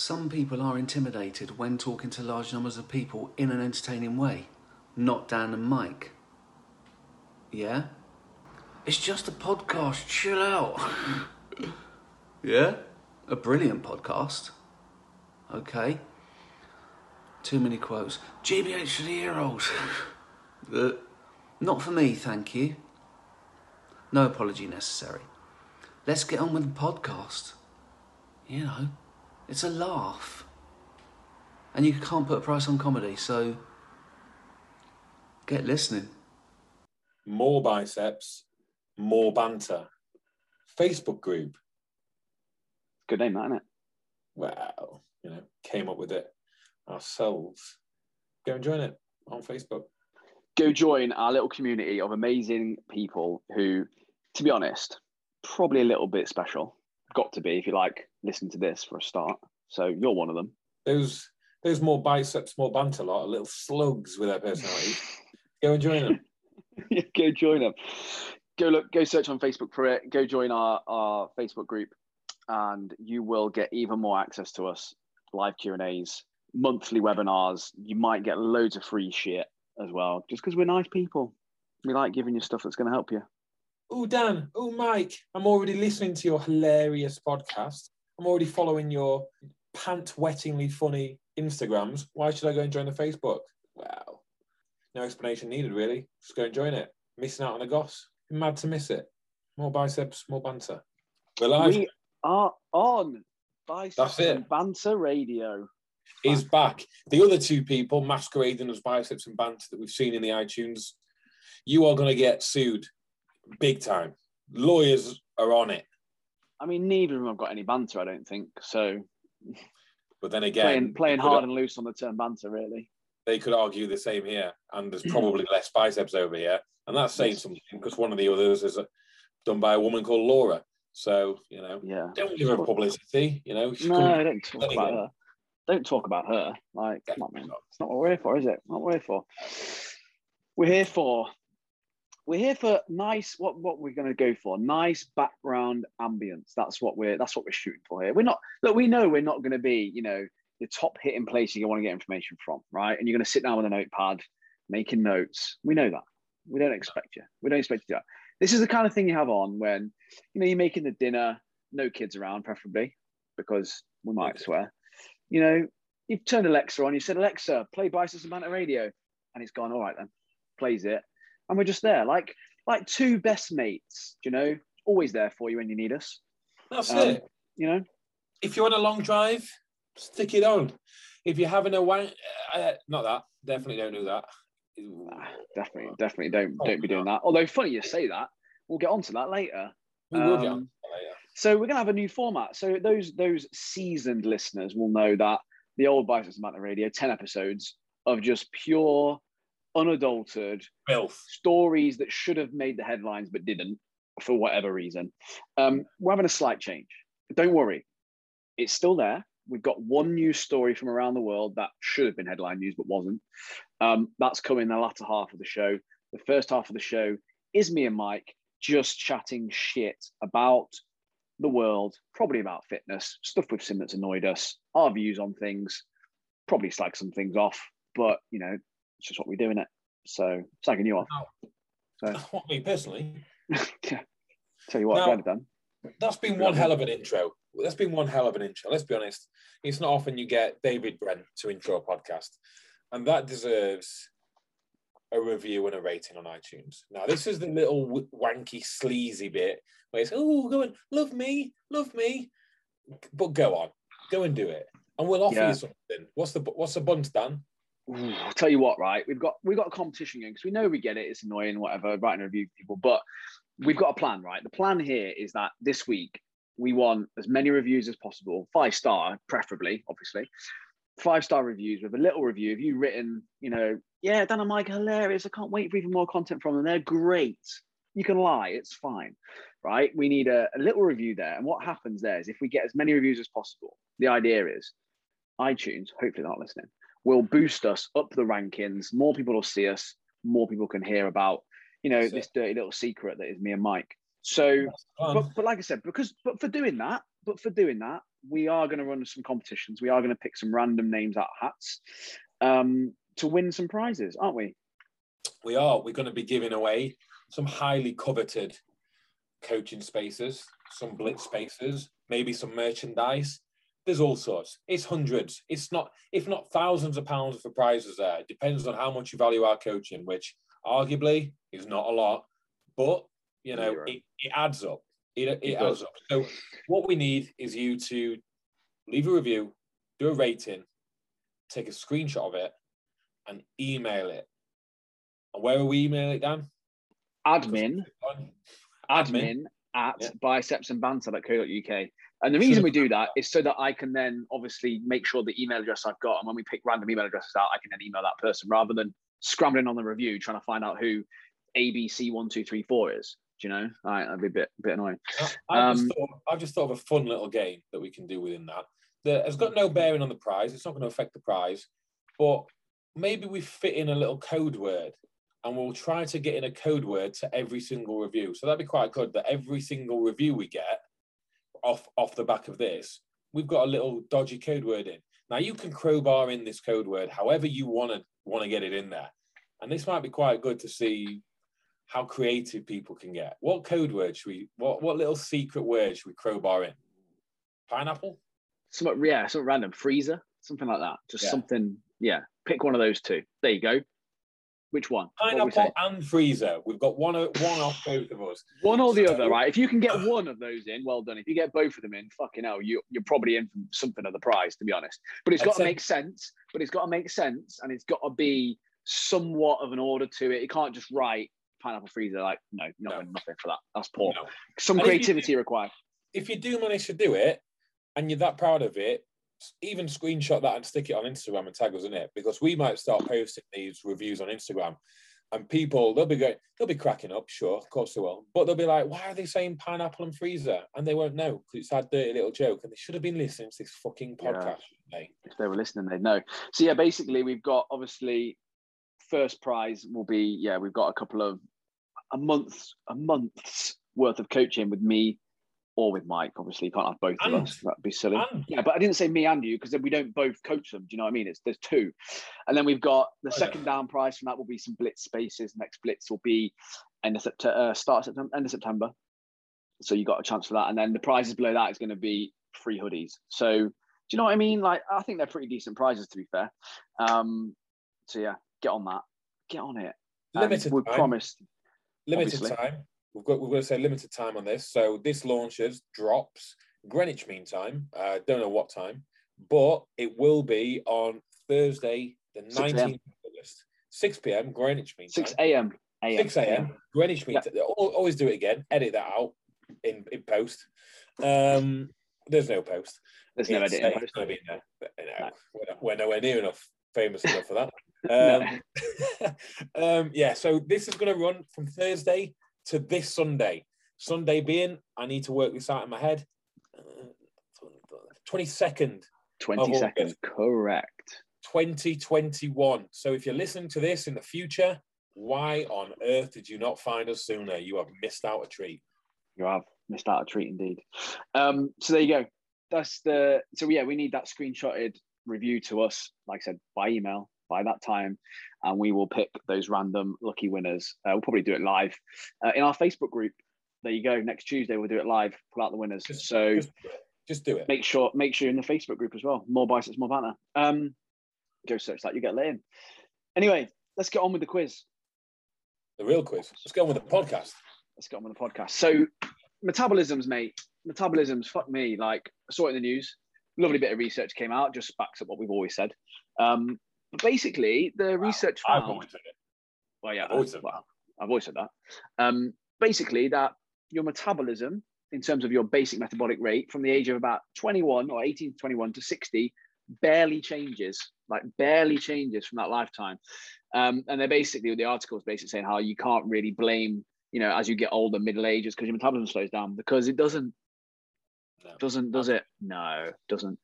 Some people are intimidated when talking to large numbers of people in an entertaining way. Not Dan and Mike. Yeah? It's just a podcast, chill out. yeah? A brilliant podcast. Okay. Too many quotes. GBH for the heroes. Uh, Not for me, thank you. No apology necessary. Let's get on with the podcast. You know, it's a laugh. And you can't put a price on comedy, so get listening. More biceps, more banter. Facebook group. Good name, that, isn't it? Well, you know, came up with it ourselves. Go and join it on Facebook. Go join our little community of amazing people who, to be honest, probably a little bit special. Got to be if you like listen to this for a start. So you're one of them. There's there's more biceps, more banter lot, are little slugs with their personalities. Go and join them. go join them. Go look. Go search on Facebook for it. Go join our our Facebook group, and you will get even more access to us. Live Q and A's, monthly webinars. You might get loads of free shit as well, just because we're nice people. We like giving you stuff that's going to help you. Oh, Dan. Oh, Mike. I'm already listening to your hilarious podcast. I'm already following your pant wettingly funny Instagrams. Why should I go and join the Facebook? Well, no explanation needed, really. Just go and join it. Missing out on the goss. Mad to miss it. More biceps, more banter. We're live. We are on Biceps and Banter Radio. is back. The other two people masquerading as biceps and banter that we've seen in the iTunes, you are going to get sued big time. Lawyers are on it. I mean, neither of them have got any banter, I don't think. So But then again, playing playing hard and loose on the term banter, really. they could argue the same here. And there's probably less biceps over here. And that's saying something because one of the others is uh, done by a woman called Laura. So, you know, Yeah. don't give her publicity. You know, No, don't talk Anyway. about her. Don't talk about her. Like, come on, man. It's not what we're here for, is it? Not what we're here for. We're here for. We're here for nice. What what we're going to go for? Nice background ambience. That's what we're. That's what we're shooting for here. We're not. Look, we know we're not going to be. You know, the top hitting place you want to get information from, right? And you're going to sit down with a notepad, making notes. We know that. We don't expect you. We don't expect you to do that. This is the kind of thing you have on when you know you're making the dinner. No kids around, preferably, because we might Okay. swear you know, you've turned Alexa on, you said, Alexa, play and Banter Radio. And it's gone, all right then, plays it. And we're just there, like like two best mates, you know, always there for you when you need us. That's Um, it. You know, if you're on a long drive, stick it on. If you're having a wank, uh, not that, definitely don't do that. Ah, definitely, definitely don't Oh, don't be doing that. Although funny you say that, we'll get onto that later. We will get Um, later. So we're gonna have a new format. So those those seasoned listeners will know that the old Biceps Banter Radio, 10 episodes of just pure, unadulterated Filth. stories that should have made the headlines but didn't for whatever reason. Um, we're having a slight change. Don't worry, it's still there. We've got one news story from around the world that should have been headline news but wasn't. Um, that's coming in the latter half of the show. The first half of the show is me and Mike just chatting shit about the world, probably about fitness, stuff we've seen that's annoyed us, our views on things, probably slag some things off, but you know, it's just what we do in it. So slagging you off. So What me personally. Tell you what, Now- I've done. that's been one hell of an intro. That's been one hell of an intro. Let's be honest. It's not often you get David Brent to intro a podcast, and that deserves a review and a rating on iTunes. Now, this is the little wanky, sleazy bit where it's, oh, go and love me, love me. But go on, go and do it. And we'll offer Yeah. you something. What's the what's the bunt, Dan? I'll tell you what, right? We've got we've got a competition going because we know we get it. It's annoying, whatever, writing a review for people, but we've got a plan, right? The plan here is that this week we want as many reviews as possible, five star, preferably, obviously, five star reviews with a little review. Have you written, you know, yeah, Dan and Mike, hilarious. I can't wait for even more content from them. They're great. You can lie, it's fine, right? We need a, a little review there. And what happens there is if we get as many reviews as possible, the idea is iTunes, hopefully not listening, will boost us up the rankings. More people will see us. More people can hear about, you know, That's it. this dirty little secret that is me and Mike. So, but, but like I said, because but for doing that, but for doing that, we are going to run some competitions. We are going to pick some random names out of hats um, to win some prizes, aren't we? We are. We're going to be giving away some highly coveted coaching spaces, some blitz spaces, maybe some merchandise. There's all sorts. It's hundreds. It's not, if not thousands of pounds for prizes there. It depends on how much you value our coaching, which arguably is not a lot, but you know, it, it adds up. It, it, it adds up. So what we need is you to leave a review, do a rating, take a screenshot of it, and email it. And where will we email it, Dan? Admin. Admin, at yeah. bicepsandbanter.co.uk. And the reason we do that is so that I can then obviously make sure the email address I've got, and when we pick random email addresses out, I can then email that person rather than scrambling on the review trying to find out who ABC1234 is. Do you know? All right, that'd be a bit, a bit annoying. I, have um, just I've just thought of a fun little game that we can do within that. That has got no bearing on the prize. It's not going to affect the prize, but maybe we fit in a little code word and we'll try to get in a code word to every single review. So that'd be quite good that every single review we get off off the back of this, we've got a little dodgy code word in. Now you can crowbar in this code word however you want to want to get it in there. And this might be quite good to see how creative people can get. What code word should we what what little secret word should we crowbar in? Pineapple? Something yeah, something random. Freezer, something like that. Just yeah. something, yeah. Pick one of those two. There you go. Which one? Pineapple and freezer. We've got one one off both of us. One or the so, other, right? If you can get one of those in, well done. If you get both of them in, fucking hell, you you're probably in for something of the prize, to be honest. But it's got to make sense. But it's got to make sense, and it's got to be somewhat of an order to it. It can't just write pineapple freezer. Like, no, no, nothing for that. That's poor. No. Some and creativity do, required. If you do manage to do it, and you're that proud of it, even screenshot that and stick it on Instagram and tag us in it because we might start posting these reviews on Instagram and people they'll be going they'll be cracking up sure of course they will but they'll be like why are they saying pineapple and freezer? And they won't know because it's that dirty little joke and they should have been listening to this fucking podcast yeah. if they were listening they'd know. So yeah basically we've got obviously first prize will be yeah we've got a couple of a month a month's worth of coaching with me or with Mike. Obviously, you can't have both and, of us. That'd be silly. And. Yeah, but I didn't say me and you because then we don't both coach them. Do you know what I mean? It's there's two, and then we've got the oh, second down prize from that will be some blitz spaces. Next blitz will be end of September, uh, start September, end of September. So you got a chance for that, and then the prizes below that is going to be free hoodies. So do you know what I mean? Like I think they're pretty decent prizes to be fair. Um, so yeah, get on that. Get on it. Limited. Um, we promised. Limited obviously. time. We've got we've got to say limited time on this. So this launches drops Greenwich Mean Time. Uh, don't know what time, but it will be on Thursday, the nineteenth of August, six p.m. Greenwich Mean Time. Six a.m. Six a.m. Greenwich Mean Time. Always do it again. Edit that out in in post. Um, there's no post. There's no edit. There, but, you know, no. we're, we're nowhere near enough famous enough for that. Um, um, yeah, so this is going to run from Thursday to this Sunday. Sunday being, I need to work this out in my head. Twenty second. Twenty second, correct. 2021. So if you're listening to this in the future, why on earth did you not find us sooner? You have missed out a treat. You have missed out a treat indeed. Um, so there you go. That's the so yeah, we need that screenshotted review to us, like I said, by email by that time, and we will pick those random lucky winners. Uh, we'll probably do it live uh, in our Facebook group. There you go. Next Tuesday we'll do it live. Pull out the winners. Just, so just, just, do it. Make sure make sure you're in the Facebook group as well. More biceps, more banter. Um, go search that. You get let in. Anyway, let's get on with the quiz. The real quiz. Let's get on with the podcast. Let's get on with the podcast. So, metabolisms, mate. Metabolisms. Fuck me. Like I saw it in the news. Lovely bit of research came out. Just backs up what we've always said. Um, but basically, the wow. research found. I've always said it. Well, yeah, I've always said, well, that. I've always said that. Um, basically, that your metabolism, in terms of your basic metabolic rate, from the age of about 21 or 18 to 21 to 60, barely changes, like barely changes from that lifetime. Um, and they're basically, the article is basically saying how you can't really blame, you know, as you get older, middle ages, because your metabolism slows down because it doesn't, no. doesn't, does it? No, doesn't.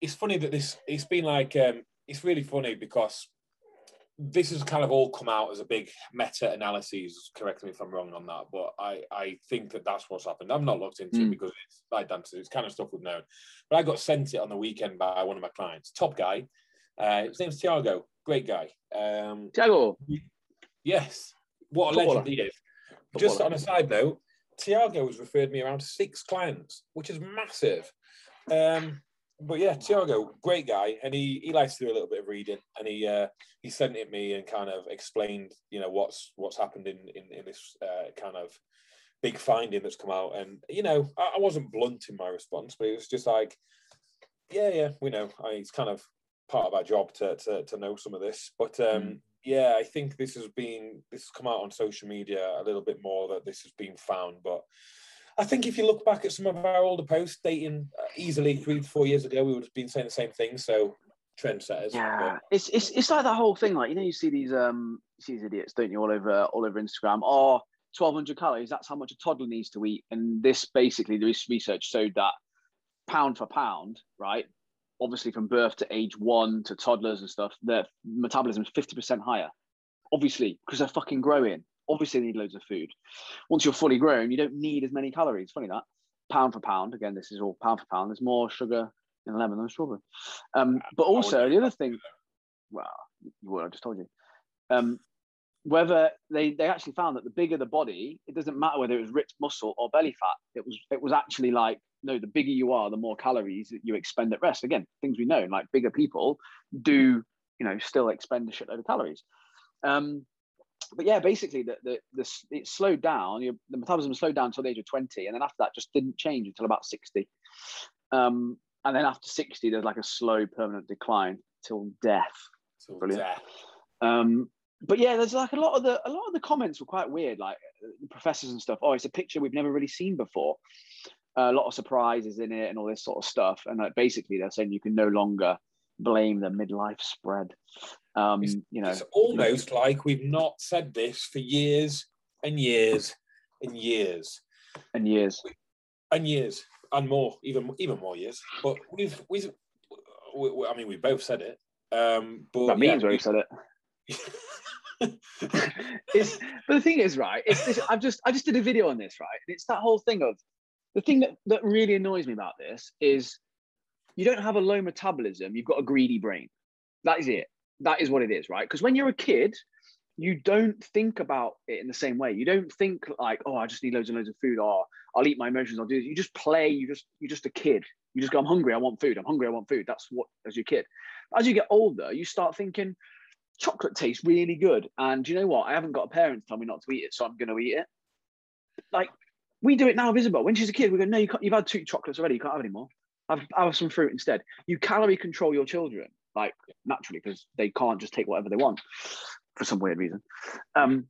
It's funny that this, it's been like, um, it's really funny because this has kind of all come out as a big meta analysis. Correct me if I'm wrong on that, but I, I think that that's what's happened. I've not looked into it Mm. because it's like Dan said, it's kind of stuff we've known. But I got sent it on the weekend by one of my clients, top guy. Uh, his name's Tiago, great guy. Um, Tiago, yes, what a Footballer. legend he is. Just on a side note, Tiago has referred me around six clients, which is massive. Um, but yeah, Tiago, great guy, and he he likes to do a little bit of reading, and he uh, he sent it me and kind of explained, you know, what's what's happened in in, in this uh, kind of big finding that's come out, and you know, I, I wasn't blunt in my response, but it was just like, yeah, yeah, we know, I, it's kind of part of our job to to, to know some of this, but um, Mm. yeah, I think this has been this has come out on social media a little bit more that this has been found, but. I think if you look back at some of our older posts dating uh, easily three to four years ago, we would have been saying the same thing. So trendsetters. Yeah, it's it's it's like that whole thing. Like you know, you see these um, see these idiots, don't you, all over all over Instagram. Oh, 1200 calories. That's how much a toddler needs to eat. And this basically, this research showed that pound for pound, right? Obviously, from birth to age one to toddlers and stuff, their metabolism is 50% higher. Obviously, because they're fucking growing. Obviously, need loads of food. Once you're fully grown, you don't need as many calories. Funny that. Pound for pound. Again, this is all pound for pound. There's more sugar in a lemon than strawberry. Um, but also the other thing, well, you would. I just told you. Um, whether they they actually found that the bigger the body, it doesn't matter whether it was rich muscle or belly fat. It was it was actually like no, the bigger you are, the more calories that you expend at rest. Again, things we know, like bigger people do, you know, still expend a shitload of calories. Um, but yeah, basically, the, the, the it slowed down. Your, the metabolism slowed down until the age of twenty, and then after that, just didn't change until about sixty. Um, and then after sixty, there's like a slow, permanent decline till death. So Brilliant. death. Um, but yeah, there's like a lot of the a lot of the comments were quite weird, like uh, the professors and stuff. Oh, it's a picture we've never really seen before. a lot of surprises in it and all this sort of stuff. And like basically, they're saying you can no longer blame the midlife spread. Um, It's- you know, It's almost like we've not said this for years and years and years and years. and years and more, even even more years. But we've we've we, we- I mean we both said it. Um, but That yeah, means where he said it. it's but the thing is right it's this i've just i just did a video on this right and it's that whole thing of the thing that that really annoys me about this is you don't have a low metabolism you've got a greedy brain that is it that is what it is right because when you're a kid you don't think about it in the same way you don't think like oh i just need loads and loads of food or i'll eat my emotions i'll do this you just play you just you're just a kid you just go i'm hungry i want food i'm hungry i want food that's what as your kid as you get older you start thinking chocolate tastes really good. And you know what? I haven't got a parent to tell me not to eat it, so I'm going to eat it. Like we do it now, Isabel. When she's a kid, we go, no, you can't. You've had two chocolates already. You can't have any more. Have, have some fruit instead. You calorie control your children, like naturally, because they can't just take whatever they want for some weird reason. Um,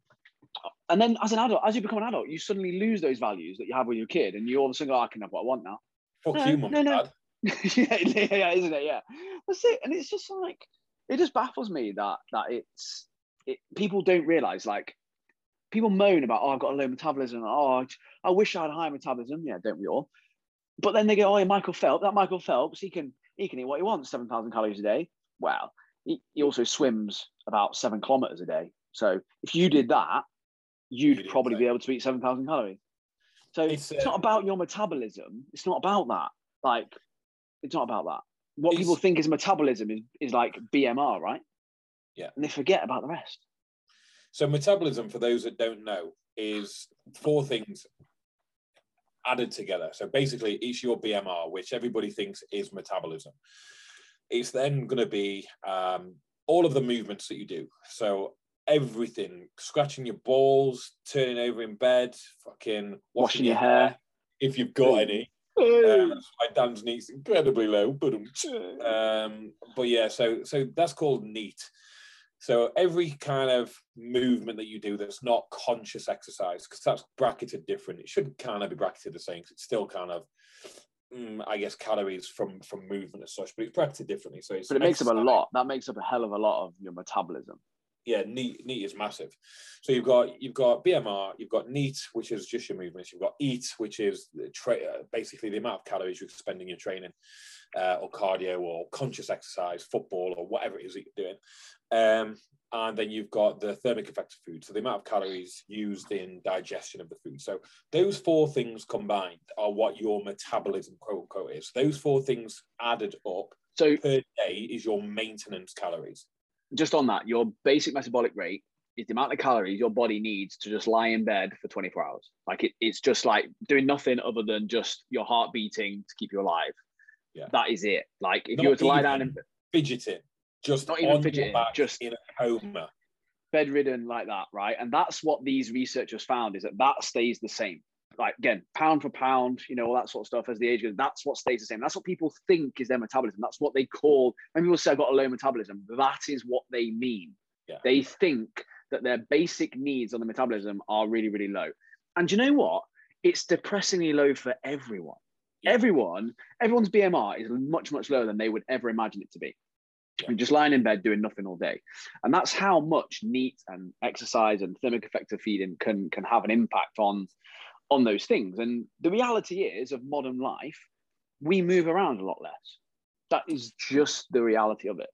and then as an adult, as you become an adult, you suddenly lose those values that you have when you're a kid, and you all of a sudden go, I can have what I want now. Fuck No, you, mum no, no. dad. yeah, yeah, yeah, isn't it? Yeah, that's it. And it's just like it just baffles me that that it's it, people don't realize like people moan about oh I've got a low metabolism. Oh, I- wish I had a high metabolism. Yeah, don't we all? But then they go, oh, yeah, Michael Phelps. That Michael Phelps, he can he can eat what he wants, seven thousand calories a day. Well, he, he also swims about seven kilometers a day. So if you did that, you'd You'd probably be able to eat seven thousand calories. So It's, it's, uh, not about your metabolism. It's not about that. Like, it's not about that. What people think is metabolism is, is like BMR, right? Yeah. And they forget about the rest. So metabolism, for those that don't know, is four things added together. So basically, it's your BMR, which everybody thinks is metabolism. It's then going to be um, all of the movements that you do. So everything, scratching your balls, turning over in bed, fucking Washing your hair. if you've got any. That's why Dan's neat's incredibly low, but um, but yeah, so so that's called neat. So every kind of movement that you do that's not conscious exercise, because that's bracketed different. It should kind of be bracketed the same. 'cause it's still kind of, mm, I guess, calories from from movement as such, but it's bracketed differently. So it's but it makes up a lot. That makes up a hell of a lot of your metabolism. yeah, neat neat is massive. So you've got you've got BMR, you've got neat, which is just your movements. You've got eat, which is tra- basically the amount of calories you're spending in training, uh, or cardio, or conscious exercise, football, or whatever it is that you're doing. Um, and then you've got the thermic effect of food, so the amount of calories used in digestion of the food. So those four things combined are what your metabolism quote unquote is. Those four things added up So per day is your maintenance calories. just on that, your basic metabolic rate is the amount of calories your body needs to just lie in bed for 24 hours. Like it, it's just like doing nothing other than just your heart beating to keep you alive. Yeah. That is it. Like if Not you were to lie down and Fidgeting, just Not even fidgeting, just- in a coma. bedridden like that, right? And that's what these researchers found is that that stays the same. Like again, pound for pound, you know, all that sort of stuff as the age goes. That's what stays the same. That's what people think is their metabolism. That's what they call. When people say I've got a low metabolism, that is what they mean. Yeah. They think that their basic needs on the metabolism are really, really low. And you know what? It's depressingly low for everyone. Yeah. Everyone, everyone's BMR is much, much lower than they would ever imagine it to be. And just lying in bed doing nothing all day. And that's how much NEAT and exercise and thermic effect of feeding can can have an impact on on those things. And the reality is of modern life, we move around a lot less. That is just the reality of it.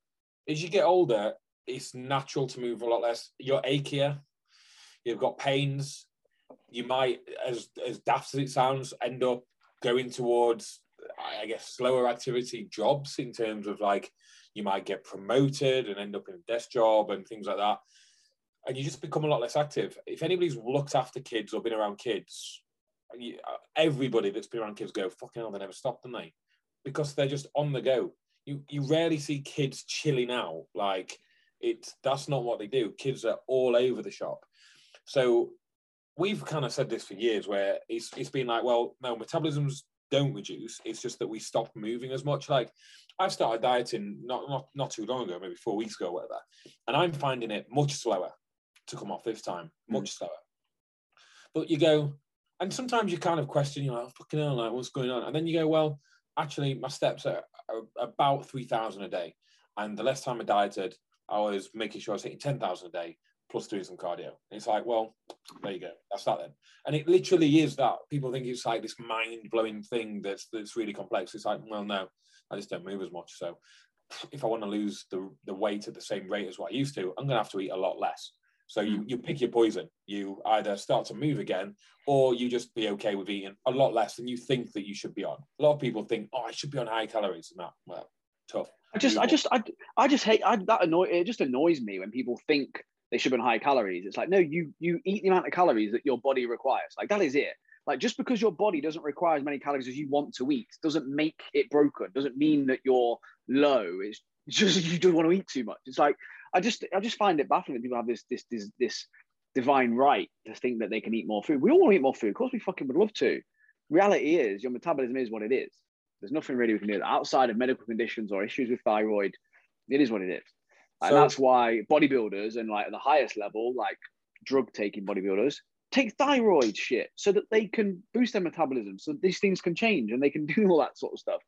As you get older, it's natural to move a lot less. You're achier, you've got pains. You might, as as daft as it sounds, end up going towards, I guess, slower activity jobs in terms of like you might get promoted and end up in a desk job and things like that. And you just become a lot less active. If anybody's looked after kids or been around kids, uh, everybody that's been around kids go, fucking hell, they never stop, don't they? Because they're just on the go. You you rarely see kids chilling out. Like it's that's not what they do. Kids are all over the shop. So we've kind of said this for years where it's it's been like, well, no, metabolisms don't reduce. It's just that we stop moving as much. Like I started dieting not not not too long ago, maybe four weeks ago, or whatever, and I'm finding it much slower to come off this time, hmm. much slower. But you go, and sometimes you kind of question, you're like, oh, fucking hell, like what's going on? And then you go, well, actually, my steps are, are about three thousand a day, and the last time I dieted, I was making sure I was hitting ten thousand a day plus doing some cardio. And it's like, well, there you go. That's that then. And it literally is that. People think it's like this mind blowing thing that's that's really complex. It's like, well, no, I just don't move as much. So if I want to lose the the weight at the same rate as what I used to, I'm gonna have to eat a lot less. So you, hmm. you pick your poison. You either start to move again, or you just be okay with eating a lot less than you think that you should be on. A lot of people think, oh, I should be on high calories, and that well, tough. I just, I just, I, I just hate I, that. Annoy it just annoys me when people think they should be on high calories. It's like no, you you eat the amount of calories that your body requires. Like that is it. Like just because your body doesn't require as many calories as you want to eat doesn't make it broken. Doesn't mean that you're low. It's just you don't want to eat too much. It's like I just I just find it baffling that people have this this this this divine right to think that they can eat more food. We all want to eat more food. Of course, we fucking would love to. Reality is your metabolism is what it is. There's nothing really we can do outside of medical conditions or issues with thyroid. It is what it is. And So- that's why bodybuilders and like at the highest level, like drug taking bodybuilders, take thyroid shit so that they can boost their metabolism, so these things can change and they can do all that sort of stuff.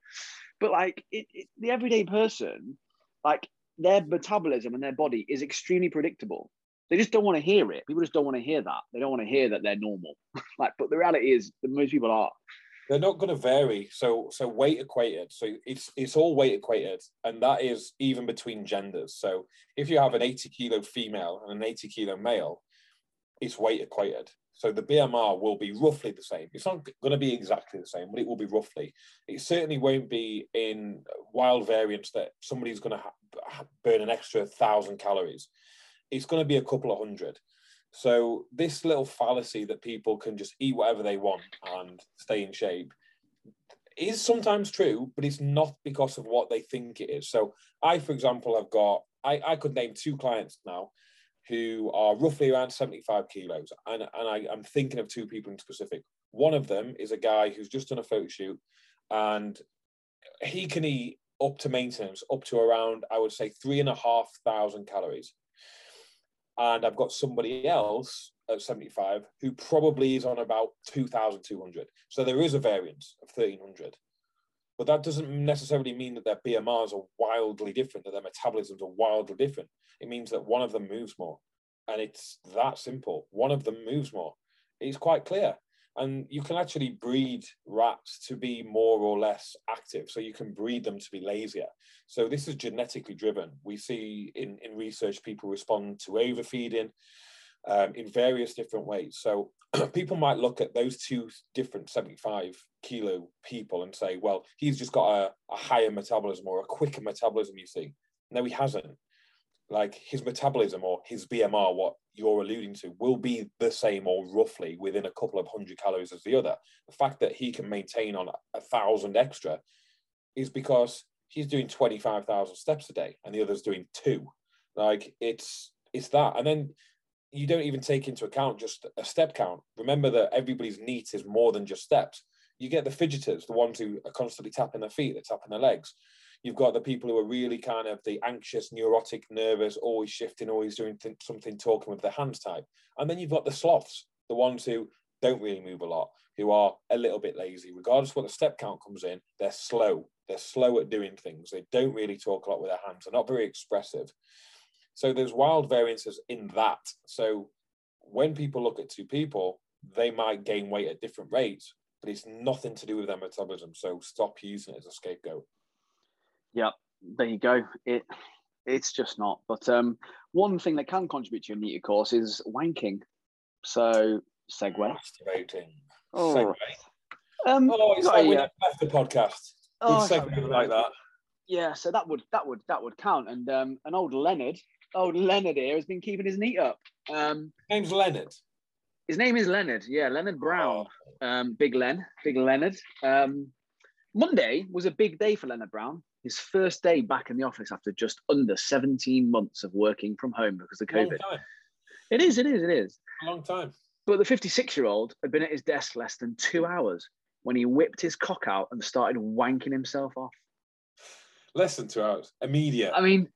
But like it, it, the everyday person, like their metabolism and their body is extremely predictable. They just don't want to hear it. People just don't want to hear that. They don't want to hear that they're normal. like, but the reality is that most people are. They're not going to vary. So so weight equated. So it's it's all weight equated, and that is even between genders. So if you have an 80 kilo female and an 80 kilo male, it's weight equated. So the BMR will be roughly the same. It's not going to be exactly the same, but it will be roughly. It certainly won't be in wild variance that somebody's going to ha- burn an extra thousand calories. It's going to be a couple of hundred. So this little fallacy that people can just eat whatever they want and stay in shape is sometimes true, but it's not because of what they think it is. So I, for example, have got I, I could name two clients now who are roughly around 75 kilos. And, and I, I'm thinking of two people in specific. One of them is a guy who's just done a photo shoot and he can eat up to maintenance, up to around, I would say, three and a half thousand calories. And I've got somebody else at 75 who probably is on about 2,200. So there is a variance of 1,300. But that doesn't necessarily mean that their BMRs are wildly different, that their metabolisms are wildly different. It means that one of them moves more. And it's that simple. One of them moves more. It's quite clear. And you can actually breed rats to be more or less active. So you can breed them to be lazier. So this is genetically driven. We see in, in research people respond to overfeeding um, in various different ways. So people might look at those two different 75 kilo people and say, well, he's just got a, a higher metabolism or a quicker metabolism, you see. No, he hasn't. Like his metabolism or his BMR, what you're alluding to, will be the same or roughly within a couple of hundred calories as the other. The fact that he can maintain on a thousand extra is because he's doing 25,000 steps a day and the other's doing two. Like it's it's that. And then you don't even take into account just a step count. Remember that everybody's NEAT is more than just steps. You get the fidgeters, the ones who are constantly tapping their feet, they're tapping their legs. You've got the people who are really kind of the anxious, neurotic, nervous, always shifting, always doing th- something, talking with their hands type. And then you've got the sloths, the ones who don't really move a lot, who are a little bit lazy. Regardless what the step count comes in, they're slow. They're slow at doing things. They don't really talk a lot with their hands. They're not very expressive. So there's wild variances in that. So when people look at two people, they might gain weight at different rates, but it's nothing to do with their metabolism. So stop using it as a scapegoat. Yeah, there you go. It it's just not. But um, one thing that can contribute to your NEAT, of course, is wanking. So segue. Masturbating. Oh, Segue. um, Oh, it's like we left the podcast. Good oh, segue like that. yeah, so that would that would that would count. And um, an old Leonard, old Leonard here has been keeping his NEAT up. Um, Name's Leonard. his name is Leonard. Yeah, Leonard Brown. Um, big Len, big Leonard. Um, Monday was a big day for Leonard Brown. His first day back in the office after just under 17 months of working from home because of COVID. It is, it is, it is. A long time. But the 56 year old had been at his desk less than two hours when he whipped his cock out and started wanking himself off. Less than two hours. Immediate. I mean,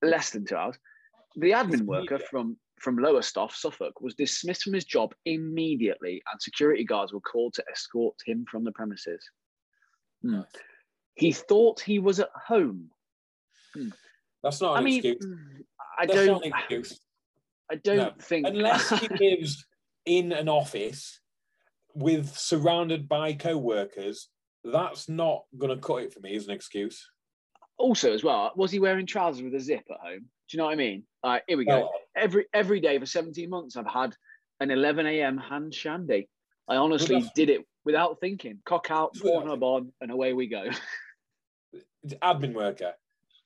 less than two hours. The admin It's worker immediate. from from Lowestoft, Suffolk, was dismissed from his job immediately, and security guards were called to escort him from the premises. Hmm. Nice. He thought he was at home. That's not I an mean, excuse. mm, I That's don't. not an excuse. I don't No. think Unless he lives in an office with surrounded by co-workers, that's not going to cut it for me as an excuse. also as well. Was he wearing trousers with a zip at home? Do you know what I mean? All right, here we go. Well, every every day for 17 months I've had an 11 a.m. hand shandy. I honestly did it without thinking. Cock out, Pornhub on, and away we go. admin worker.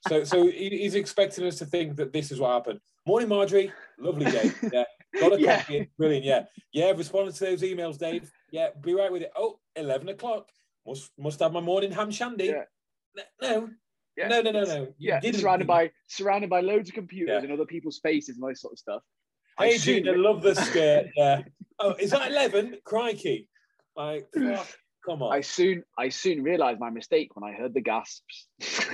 So, so he's expecting us to think that this is what happened. Morning, Marjorie. Lovely day. Yeah. Got a Yeah. copy. Brilliant. Yeah. Yeah. Responded to those emails, Dave. Yeah. Be right with it. Oh, 11 o'clock. Must must have my morning ham shandy. Yeah. No. Yeah. No, no, no, no. You yeah, didn't surrounded by surrounded by loads of computers Yeah. and other people's faces and all this sort of stuff. I Hey, soon- Gina, love the skirt. Yeah. Oh, is that 11? Crikey. Like, fuck, come on. I soon I soon realised my mistake when I heard the gasps.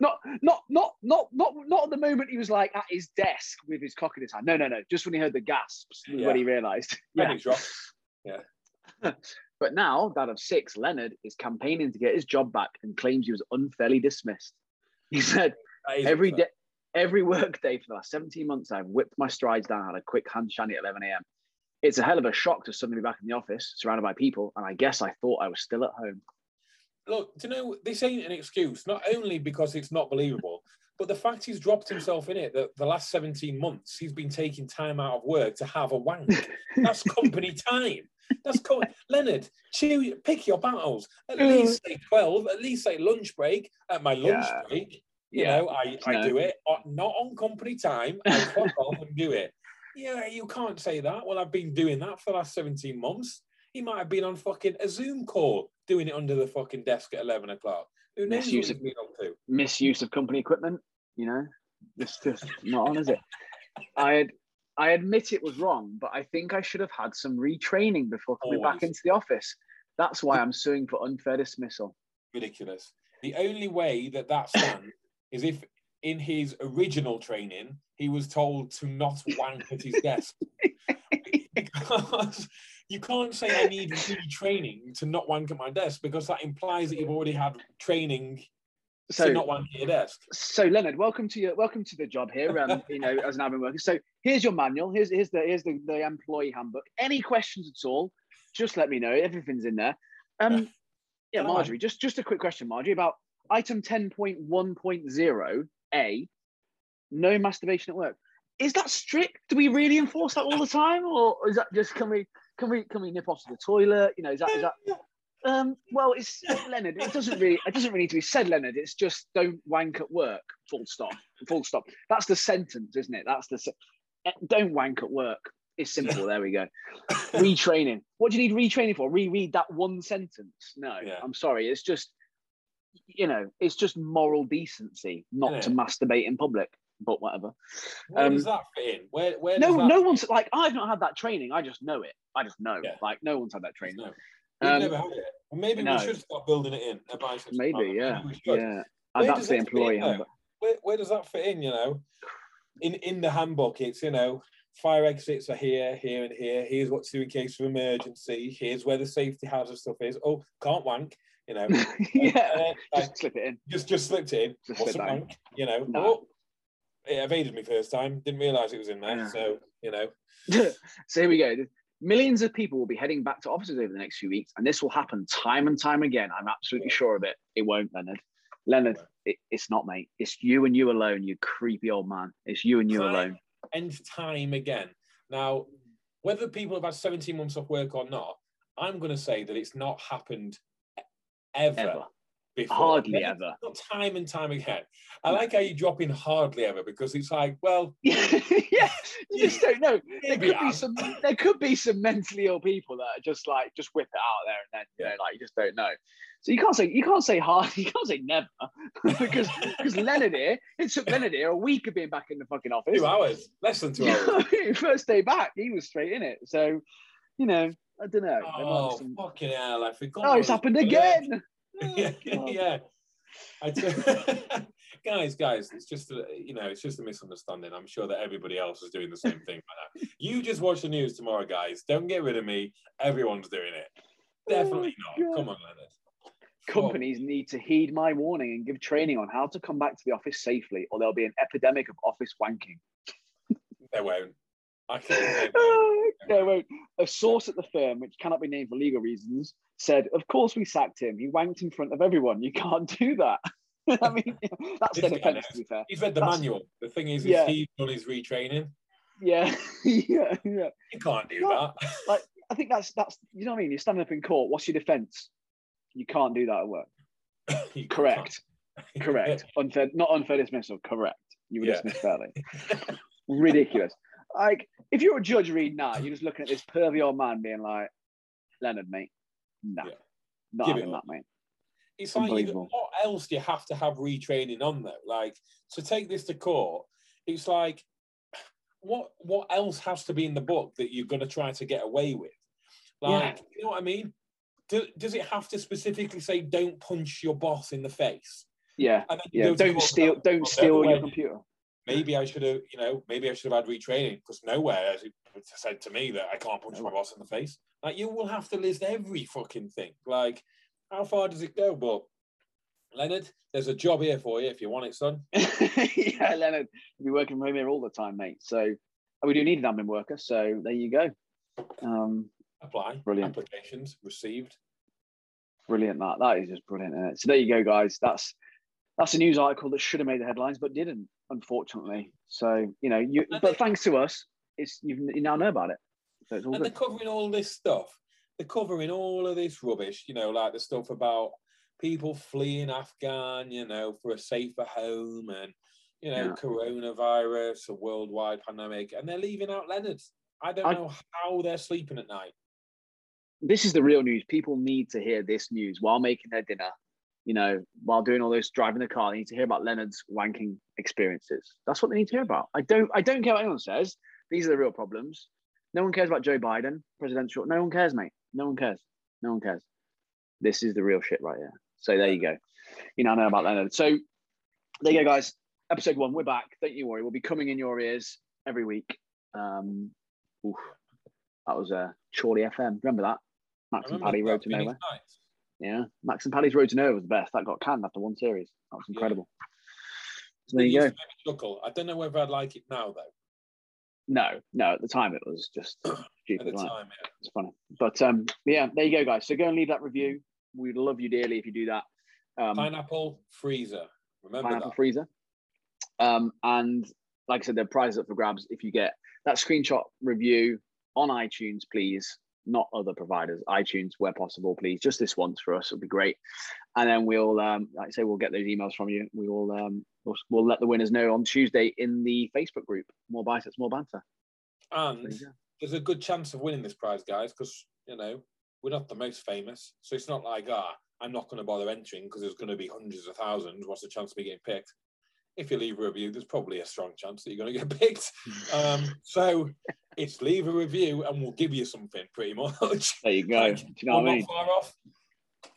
not not not not not not at the moment he was like at his desk with his cock in his hand. No, no, no. Just when he heard the gasps Yeah. when he realised. Yeah. Drop. But now, that of six, Leonard is campaigning to get his job back and claims he was unfairly dismissed. He said, every day, every work day for the last 17 months, I've whipped my strides down, had a quick hand shandy at 11 a.m. It's a hell of a shock to suddenly be back in the office, surrounded by people, and I guess I thought I was still at home. Look, do you know, this ain't an excuse, not only because it's not believable, but the fact he's dropped himself in it that the last 17 months he's been taking time out of work to have a wank. That's company time. That's co- Leonard, chew, pick your battles. At Mm. least say 12, at least say lunch break. At my lunch Yeah. break, you Yeah. know, I, I No. do it, not on company time. I clock off and do it. Yeah, you can't say that. Well, I've been doing that for the last 17 months. He might have been on fucking a Zoom call doing it under the fucking desk at 11 o'clock. Who knows Misuse of- been up to? Misuse of company equipment, you know, it's just not on, is it? I had, I admit it was wrong, but I think I should have had some retraining before coming oh, back into the office. That's why I'm suing for unfair dismissal. ridiculous. The only way that that stands is if in his original training he was told to not wank at his desk. because you can't say I need retraining to not wank at my desk because that implies that you've already had training So, to not wank at your desk. so Leonard, welcome to your welcome to the job here. Um, you know, as an admin worker. So here's your manual. Here's here's the here's the, the employee handbook. Any questions at all? just let me know. Everything's in there. Um, yeah, Marjorie. Just just a quick question, Marjorie, about item ten point one point zero a. No masturbation at work. Is that strict? Do we really enforce that all the time, or is that just can we can we can we nip off to the toilet? You know, is that is that um, well, it's Leonard. It doesn't really. It doesn't really need to be said, Leonard. It's just don't wank at work. Full stop. Full stop. That's the sentence, isn't it? That's the. se- eh, Don't wank at work. It's simple. There we go. Retraining. What do you need retraining for? Reread that one sentence. No, Yeah. I'm sorry. It's just, you know, it's just moral decency not to masturbate in public. But whatever. Where Um, does that fit in? Where where No, no one's like I've not had that training. I just know it. I just know. Like no one's had that training. No. We've Um, never had it. Well, maybe no. we should start building it in. Maybe, Department. yeah, should. yeah. Where And that's the that employee in. Where, where does that fit in? You know, in in the handbook, it's you know, fire exits are here, here, and here. Here's what to do in case of emergency. Here's where the safety hazard stuff is. Oh, can't wank. You know, yeah, Uh, just slip it in. just just slipped it in. Just slip that You know, No. oh, it evaded me first time. Didn't realise it was in there. Yeah. So you know, so here we go. Millions of people will be heading back to offices over the next few weeks, and this will happen time and time again. I'm absolutely sure of it. It won't, Leonard. Leonard, it, it's not, mate. It's you and you alone, you creepy old man. It's you and you Time alone. and time again. Now, whether people have had 17 months off work or not, I'm going to say that it's not happened ever, Ever. before. Hardly ever. Not time and time again. I mm. like how you drop in hardly ever because it's like, well, yeah, you just don't know. There could be some. There could be some mentally ill people that are just like just whip it out there and then you know, like you just don't know. So you can't say you can't say hard. You can't say never because because Leonard here. It took Leonard here a week of being back in the fucking office. two hours, less than two hours. First day back, he was straight in it. So, you know, I don't know. There might be Oh, some- fucking hell, I forgot. oh, it's happened again. yeah, Oh, yeah. I t- guys, guys, it's just a, you know, it's just a misunderstanding. I'm sure that everybody else is doing the same thing. You just watch the news tomorrow, guys. Don't get rid of me. Everyone's doing it. Oh, Definitely Oh, not. God. Come on, Leonard. Companies need to heed my warning and give training on how to come back to the office safely, or there'll be an epidemic of office wanking. there won't. I can't. Won't. A source at the firm, which cannot be named for legal reasons, said, "Of course we sacked him. He wanked in front of everyone. You can't do that." I mean, that's their This defense, to be fair. He's read the That's- manual. The thing is, is Yeah. he's done his retraining. Yeah, yeah, yeah. You can't do No. that. I think that's that's you know what I mean. You're standing up in court. What's your defense? You can't do that at work. Correct. Correct. Unfair, not unfair dismissal. Correct. You were Yeah. dismissed fairly. Ridiculous. Like, if you're a judge reading that, you're just looking at this pervy old man being like, Leonard, mate, nah, Yeah. not Give having that, mate. It's like, you, what else do you have to have retraining on though? Like to take this to court, it's like, what what else has to be in the book that you're going to try to get away with? Like, you know what I mean? Do, does it have to specifically say don't punch your boss in the face? Yeah, And then yeah. Don't steal. Don't steal your computer. Maybe I should have, you know, maybe I should have had retraining because nowhere has it said to me that I can't punch my boss in the face. Like you will have to list every fucking thing. Like, how far does it go? But Leonard, there's a job here for you if you want it, son. yeah, Leonard, you'll be working from home here all the time, mate. So we do need an admin worker. So there you go. Um, Apply. Brilliant. Applications received. brilliant. That that is just brilliant. So there you go, guys. That's that's a news article that should have made the headlines but didn't, unfortunately. So you know, you And but they- thanks to us, it's you you now know about it. So it's all And they're covering all this stuff. They're covering all of this rubbish, you know, like the stuff about people fleeing Afghan, you know, for a safer home and, you know, Yeah. coronavirus, a worldwide pandemic, and they're leaving out Leonard. I don't I- know how they're sleeping at night. This is the real news. People need to hear this news while making their dinner. You know, while doing all this driving the car, they need to hear about Leonard's wanking experiences. That's what they need to hear about. I don't I don't care what anyone says. These are the real problems. No one cares about Joe Biden, presidential. No one cares, mate. No one cares. No one cares. This is the real shit right here. So there you go. You now know about Leonard. So there you go, guys. Episode one, we're back. Don't you worry. We'll be coming in your ears every week. Um, oof. that was a Chorley FM. Remember that? Max and Paddy Road to Nowhere. Nights. Yeah, Max and Paddy's Road to Nowhere was the best. That got canned after one series. That was Yeah. incredible. So there It you go. chuckle. I don't know whether I'd like it now though. No, no. At the time, it was just stupid. At the time, yeah. It's funny, but um, yeah, there you go, guys. So go and leave that review. We'd love you dearly if you do that. Um, Pineapple freezer. Remember pineapple that. freezer. Um, and like I said, the prize up for grabs if you get that screenshot review on iTunes, please. Not other providers, iTunes where possible, please. Just this once for us, it'll be great. And then we'll, um, like I say, we'll get those emails from you. We will, um, we'll, we'll let the winners know on Tuesday in the Facebook group. More biceps, more banter. And there's a good chance of winning this prize, guys, because you know we're not the most famous, so it's not like ah, I'm not going to bother entering because there's going to be hundreds of thousands. What's the chance of me getting picked? If you leave a review, there's probably a strong chance that you're going to get picked. Um, so it's leave a review and we'll give you something pretty much. There you go. Like, Do you know what I not mean? far off.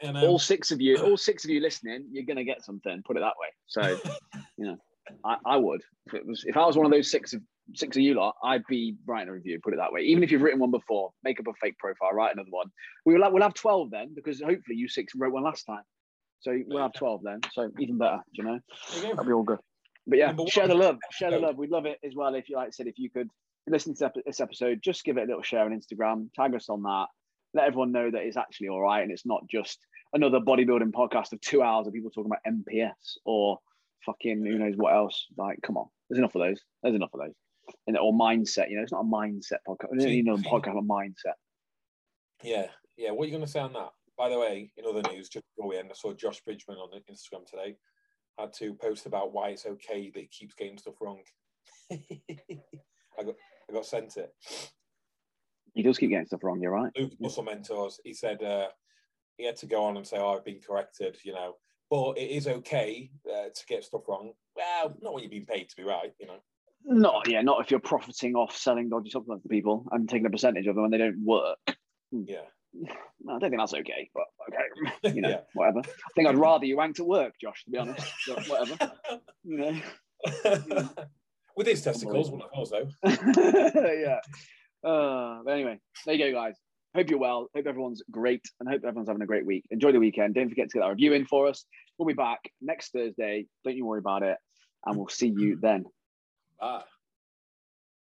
Know, um, all six of you, all six of you listening, you're gonna get something. Put it that way. So, you know, I, I would if it was if I was one of those six of six of you lot, I'd be writing a review. Put it that way. Even if you've written one before, make up a fake profile, write another one. We will have, we'll have twelve then because hopefully you six wrote one last time. So we'll have twelve then. So even better. do You know, that'll be all good. But yeah, share the love. Share the love. We'd love it as well if you like I said if you could listen to this episode, just give it a little share on Instagram, tag us on that, let everyone know that it's actually all right and it's not just another bodybuilding podcast of two hours of people talking about MPS or fucking who knows what else. Like, come on, there's enough of those. There's enough of those. And or mindset, you know, it's not a mindset podcast. We don't need another podcast on mindset. Yeah, yeah. What are you going to say on that? By the way, in other news, just before we end, I saw Josh Bridgman on Instagram today had to post about why it's okay that he keeps getting stuff wrong. I got I got sent it. He does keep getting stuff wrong. You're right. Luke Muscle Mentors. He said uh, he had to go on and say, "Oh, I've been corrected," you know. But it is okay uh, to get stuff wrong. Well, not when you've been paid to be right, you know. Not yeah, not if you're profiting off selling dodgy supplements to people and taking a percentage of them when they don't work. Yeah, I don't think that's okay, but okay, you know, Yeah. whatever. I think I'd rather you went to work, Josh, to be honest. Whatever, you know. With his testicles, one of those though. yeah. Uh, but anyway, there you go, guys. Hope you're well. Hope everyone's great, and hope everyone's having a great week. Enjoy the weekend. Don't forget to get that review in for us. We'll be back next Thursday. Don't you worry about it, and we'll see you then. Bye.